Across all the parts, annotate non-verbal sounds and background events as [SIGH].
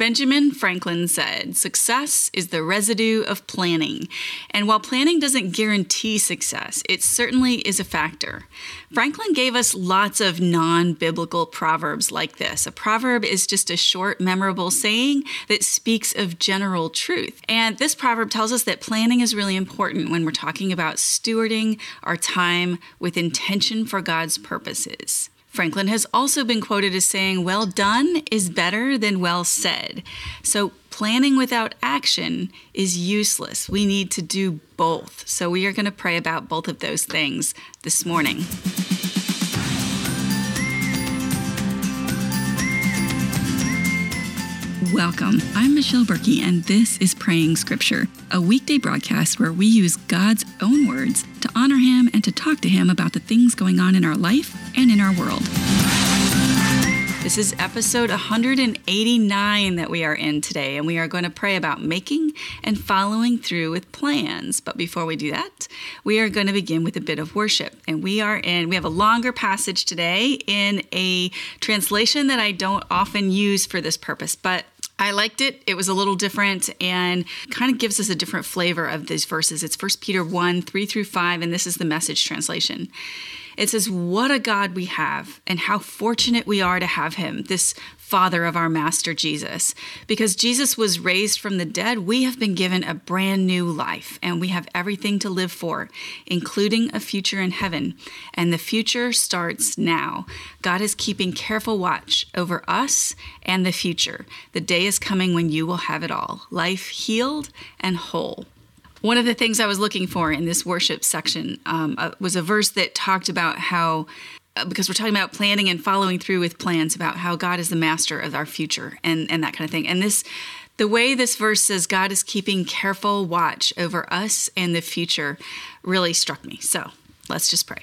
Benjamin Franklin said, Success is the residue of planning. And while planning doesn't guarantee success, it certainly is a factor. Franklin gave us lots of non biblical proverbs like this. A proverb is just a short, memorable saying that speaks of general truth. And this proverb tells us that planning is really important when we're talking about stewarding our time with intention for God's purposes. Franklin has also been quoted as saying, Well done is better than well said. So, planning without action is useless. We need to do both. So, we are going to pray about both of those things this morning. Welcome. I'm Michelle Berkey, and this is Praying Scripture, a weekday broadcast where we use God's own words to honor Him and to talk to Him about the things going on in our life and in our world. This is episode 189 that we are in today, and we are going to pray about making and following through with plans. But before we do that, we are going to begin with a bit of worship. And we are in, we have a longer passage today in a translation that I don't often use for this purpose, but I liked it. It was a little different and kind of gives us a different flavor of these verses. It's 1 Peter 1 3 through 5, and this is the message translation. It says, What a God we have, and how fortunate we are to have him, this Father of our Master Jesus. Because Jesus was raised from the dead, we have been given a brand new life, and we have everything to live for, including a future in heaven. And the future starts now. God is keeping careful watch over us and the future. The day is coming when you will have it all life healed and whole. One of the things I was looking for in this worship section um, uh, was a verse that talked about how uh, because we're talking about planning and following through with plans about how God is the master of our future and, and that kind of thing. And this, the way this verse says God is keeping careful watch over us and the future really struck me. So let's just pray.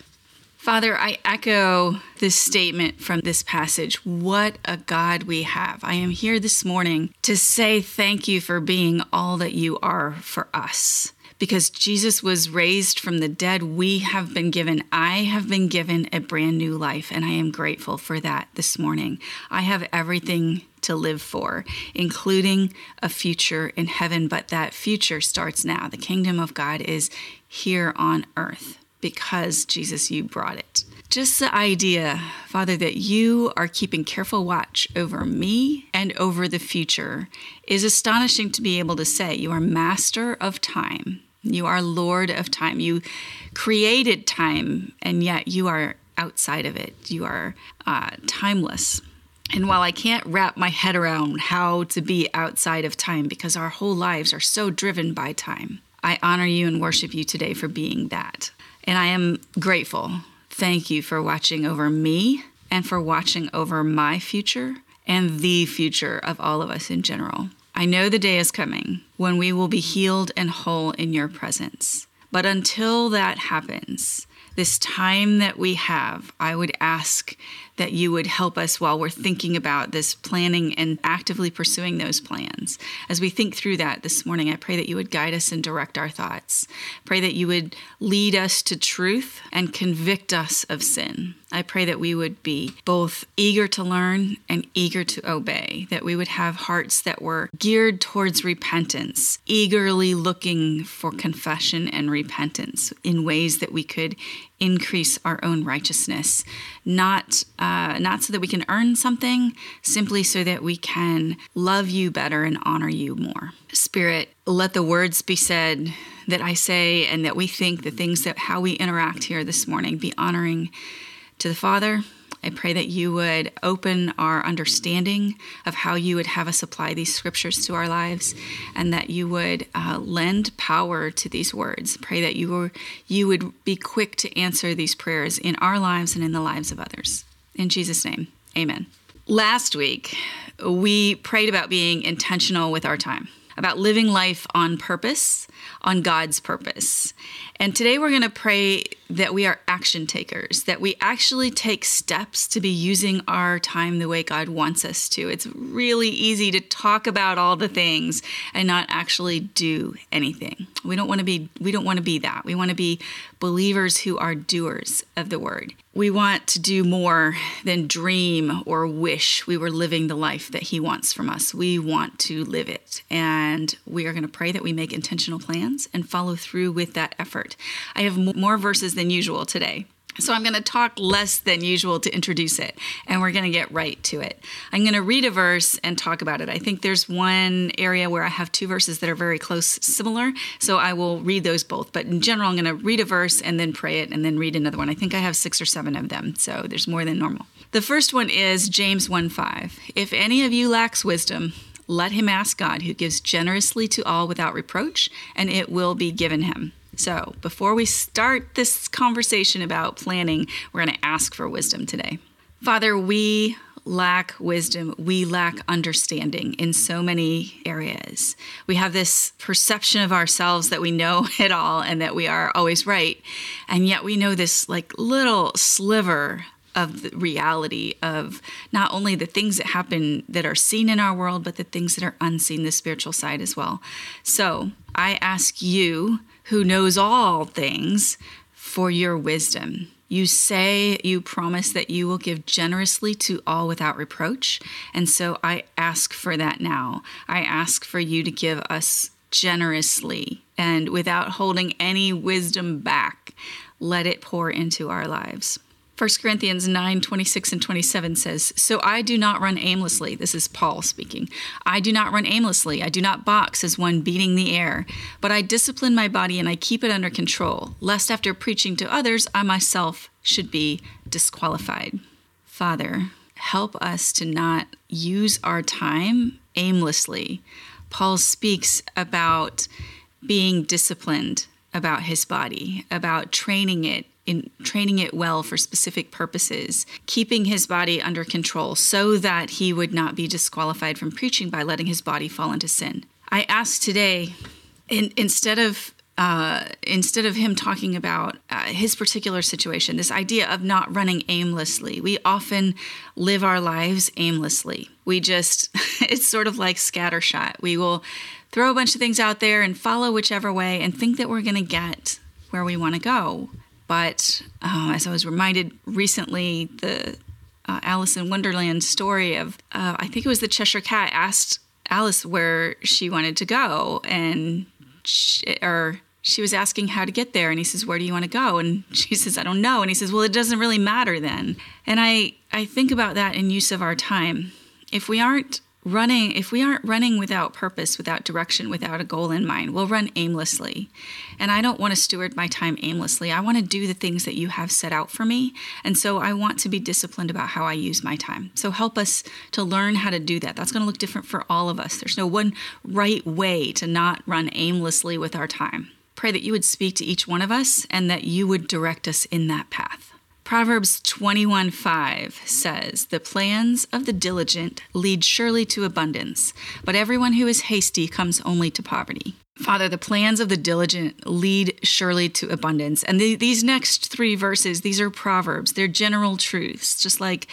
Father, I echo this statement from this passage. What a God we have. I am here this morning to say thank you for being all that you are for us because Jesus was raised from the dead, we have been given, I have been given a brand new life, and I am grateful for that this morning. I have everything to live for, including a future in heaven, but that future starts now. The kingdom of God is here on earth because Jesus, you brought it. Just the idea, Father, that you are keeping careful watch over me and over the future is astonishing to be able to say. You are master of time. You are Lord of time. You created time, and yet you are outside of it. You are uh, timeless. And while I can't wrap my head around how to be outside of time because our whole lives are so driven by time, I honor you and worship you today for being that. And I am grateful. Thank you for watching over me and for watching over my future and the future of all of us in general. I know the day is coming when we will be healed and whole in your presence. But until that happens, this time that we have, I would ask that you would help us while we're thinking about this planning and actively pursuing those plans. As we think through that this morning, I pray that you would guide us and direct our thoughts. Pray that you would lead us to truth and convict us of sin. I pray that we would be both eager to learn and eager to obey, that we would have hearts that were geared towards repentance, eagerly looking for confession and repentance in ways that we could increase our own righteousness, not uh, not so that we can earn something, simply so that we can love you better and honor you more. Spirit, let the words be said that I say and that we think, the things that how we interact here this morning, be honoring to the Father I pray that you would open our understanding of how you would have us apply these scriptures to our lives, and that you would uh, lend power to these words. Pray that you were, you would be quick to answer these prayers in our lives and in the lives of others. In Jesus' name, Amen. Last week, we prayed about being intentional with our time, about living life on purpose, on God's purpose. And today we're going to pray that we are action takers, that we actually take steps to be using our time the way God wants us to. It's really easy to talk about all the things and not actually do anything. We don't want to be we don't want to be that. We want to be believers who are doers of the word. We want to do more than dream or wish we were living the life that he wants from us. We want to live it. And we are going to pray that we make intentional plans and follow through with that effort. I have more verses than usual today. So I'm going to talk less than usual to introduce it, and we're going to get right to it. I'm going to read a verse and talk about it. I think there's one area where I have two verses that are very close, similar, so I will read those both. But in general, I'm going to read a verse and then pray it and then read another one. I think I have six or seven of them, so there's more than normal. The first one is James 1:5. If any of you lacks wisdom, let him ask God, who gives generously to all without reproach, and it will be given him. So, before we start this conversation about planning, we're going to ask for wisdom today. Father, we lack wisdom. We lack understanding in so many areas. We have this perception of ourselves that we know [LAUGHS] it all and that we are always right. And yet we know this like little sliver of the reality of not only the things that happen that are seen in our world, but the things that are unseen, the spiritual side as well. So I ask you who knows all things, for your wisdom. You say, you promise that you will give generously to all without reproach. And so I ask for that now. I ask for you to give us generously and without holding any wisdom back. Let it pour into our lives. 1 Corinthians 9 26 and 27 says, So I do not run aimlessly. This is Paul speaking. I do not run aimlessly. I do not box as one beating the air, but I discipline my body and I keep it under control, lest after preaching to others, I myself should be disqualified. Father, help us to not use our time aimlessly. Paul speaks about being disciplined about his body, about training it in training it well for specific purposes, keeping his body under control so that he would not be disqualified from preaching by letting his body fall into sin. I ask today, in, instead of uh, instead of him talking about uh, his particular situation, this idea of not running aimlessly. We often live our lives aimlessly. We just, [LAUGHS] it's sort of like scattershot. We will throw a bunch of things out there and follow whichever way and think that we're going to get where we want to go. But uh, as I was reminded recently, the uh, Alice in Wonderland story of, uh, I think it was the Cheshire Cat asked Alice where she wanted to go, and she, or she was asking how to get there, and he says, "Where do you want to go?" And she says, "I don't know." And he says, "Well, it doesn't really matter then." And I I think about that in use of our time. If we aren't running if we aren't running without purpose without direction without a goal in mind we'll run aimlessly. And i don't want to steward my time aimlessly. I want to do the things that you have set out for me. And so i want to be disciplined about how i use my time. So help us to learn how to do that. That's going to look different for all of us. There's no one right way to not run aimlessly with our time. Pray that you would speak to each one of us and that you would direct us in that path Proverbs 21:5 says, "The plans of the diligent lead surely to abundance, but everyone who is hasty comes only to poverty." Father, the plans of the diligent lead surely to abundance. And the, these next three verses, these are proverbs. They're general truths, just like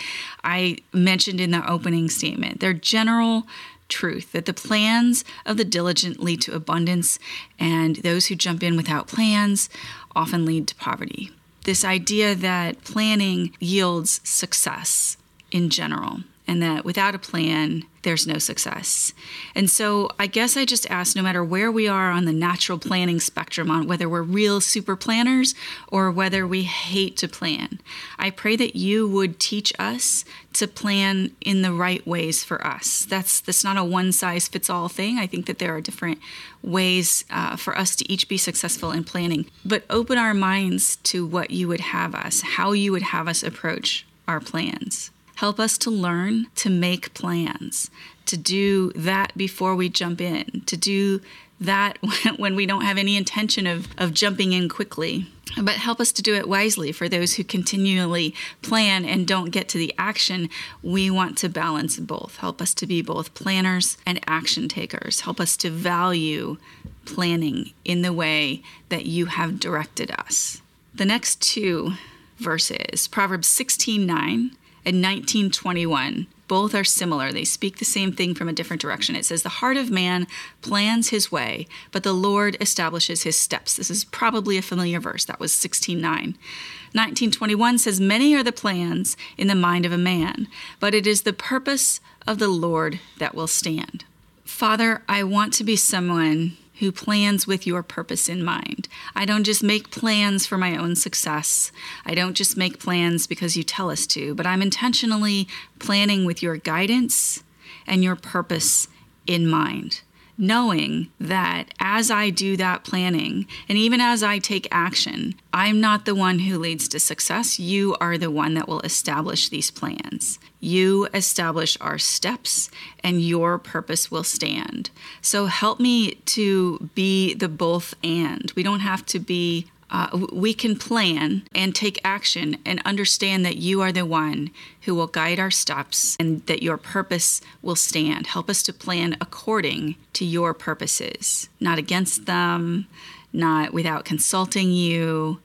I mentioned in the opening statement. They're general truth that the plans of the diligent lead to abundance, and those who jump in without plans often lead to poverty this idea that planning yields success in general and that without a plan, there's no success. And so I guess I just ask no matter where we are on the natural planning spectrum, on whether we're real super planners or whether we hate to plan, I pray that you would teach us to plan in the right ways for us. That's that's not a one size fits all thing. I think that there are different ways uh, for us to each be successful in planning, but open our minds to what you would have us, how you would have us approach our plans. Help us to learn to make plans, to do that before we jump in, to do that [LAUGHS] when we don't have any intention of, of jumping in quickly. But help us to do it wisely for those who continually plan and don't get to the action. We want to balance both. Help us to be both planners and action takers. Help us to value planning in the way that you have directed us. The next two verses, Proverbs 16 9 and 1921 both are similar. They speak the same thing from a different direction. It says, The heart of man plans his way, but the Lord establishes his steps. This is probably a familiar verse. That was 16.9. 1921 says, Many are the plans in the mind of a man, but it is the purpose of the Lord that will stand. Father, I want to be someone who plans with your purpose in mind. I don't just make plans for my own success. I don't just make plans because you tell us to, but I'm intentionally planning with your guidance and your purpose in mind knowing that as I do that planning and even as I take action, I'm not the one who leads to success. You are the one that will establish these plans. You establish our steps and your purpose will stand. So help me to be the both and. We don't have to be uh, we can plan and take action and understand that you are the one who will guide our steps and that your purpose will stand. Help us to plan according to your purposes, not against them, not without consulting you.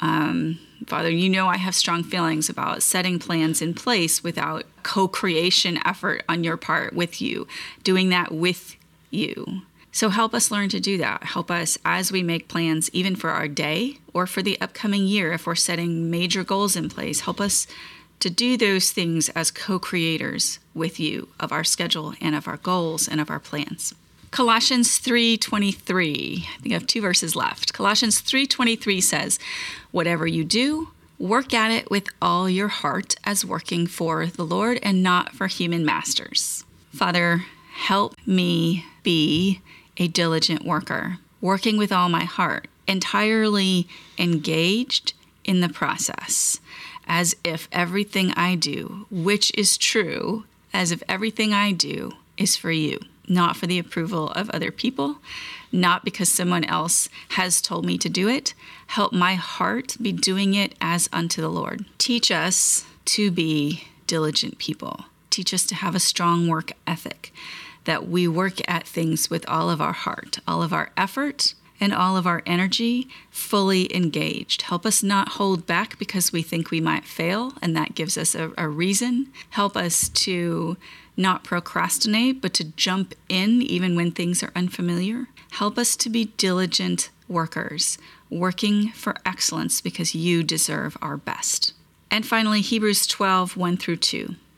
Um, Father, you know I have strong feelings about setting plans in place without co creation effort on your part with you, doing that with you. So help us learn to do that. Help us as we make plans, even for our day or for the upcoming year, if we're setting major goals in place. Help us to do those things as co creators with you of our schedule and of our goals and of our plans. Colossians 3:23. I think I have two verses left. Colossians 3:23 says, "Whatever you do, work at it with all your heart as working for the Lord and not for human masters." Father, help me be a diligent worker, working with all my heart, entirely engaged in the process, as if everything I do, which is true, as if everything I do is for you, not for the approval of other people, not because someone else has told me to do it. Help my heart be doing it as unto the Lord. Teach us to be diligent people. Teach us to have a strong work ethic that we work at things with all of our heart, all of our effort, and all of our energy fully engaged. Help us not hold back because we think we might fail, and that gives us a, a, reason. Help us to not procrastinate, but to jump in even when things are unfamiliar. Help us to be diligent workers, working for excellence because you deserve our best. And finally, Hebrews 12 1 through 2.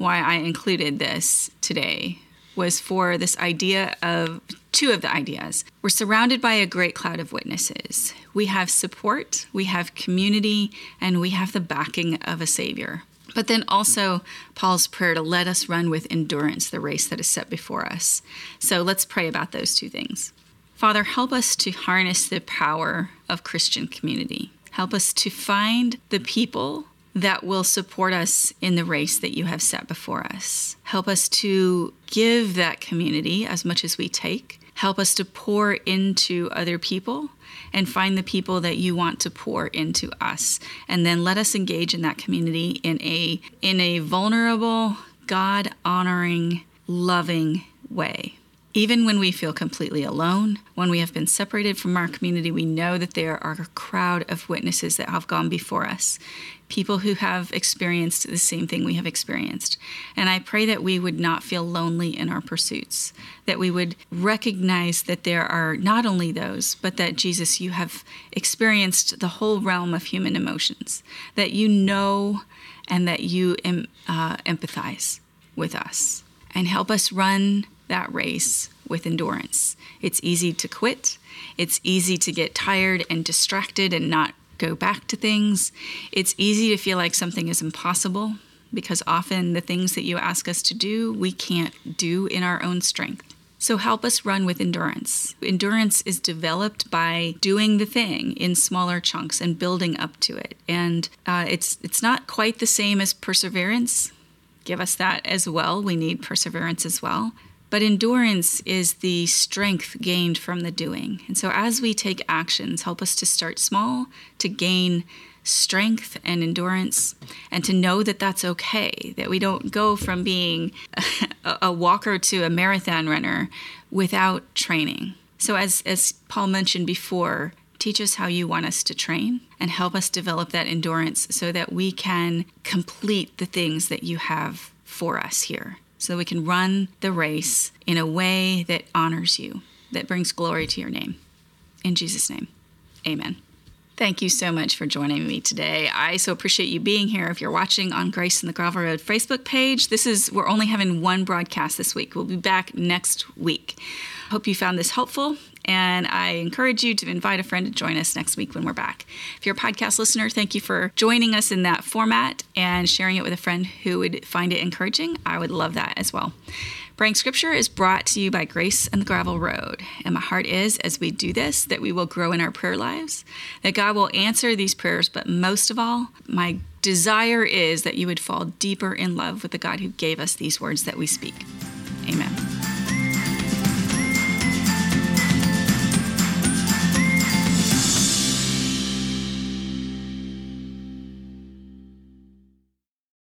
why I included this today was for this idea of two of the ideas. We're surrounded by a great cloud of witnesses. We have support, we have community, and we have the backing of a Savior. But then also Paul's prayer to let us run with endurance the race that is set before us. So let's pray about those two things. Father, help us to harness the power of Christian community. Help us to find the people that will support us in the race that you have set before us. Help us to give that community as much as we take. Help us to pour into other people and find the people that you want to pour into us and then let us engage in that community in a in a vulnerable god honoring loving way even when we feel completely alone, when we have been separated from our community, we know that there are a crowd of witnesses that have gone before us, people who have experienced the same thing we have experienced. And I pray that we would not feel lonely in our pursuits, that we would recognize that there are not only those, but that Jesus, you have experienced the whole realm of human emotions, that you know and that you uh, empathize with us. And help us run that race with endurance. It's easy to quit. It's easy to get tired and distracted and not go back to things. It's easy to feel like something is impossible because often the things that you ask us to do, we can't do in our own strength. So help us run with endurance. Endurance is developed by doing the thing in smaller chunks and building up to it. And uh, it's it's not quite the same as perseverance give us that as well. We need perseverance as well. But endurance is the strength gained from the doing. And so as we take actions, help us to start small, to gain strength and endurance, and to know that that's okay, that we don't go from being a, walker to a marathon runner without training. So, as, as Paul mentioned before, teach us how you want us to train and help us develop that endurance so that we can complete the things that you have for us here so we can run the race in a way that honors you, that brings glory to your name. In Jesus' name, amen. Thank you so much for joining me today. I so appreciate you being here. If you're watching on Grace and the Gravel Road Facebook page, this is we're only having one broadcast this week. We'll be back next week. Hope you found this helpful. And I encourage you to invite a friend to join us next week when we're back. If you're a podcast listener, thank you for joining us in that format and sharing it with a friend who would find it encouraging. I would love that as well. Praying Scripture is brought to you by Grace and the Gravel Road. And my heart is, as we do this, that we will grow in our prayer lives, that God will answer these prayers, but most of all, my desire is that you would fall deeper in love with the God who gave us these words that we speak. Amen.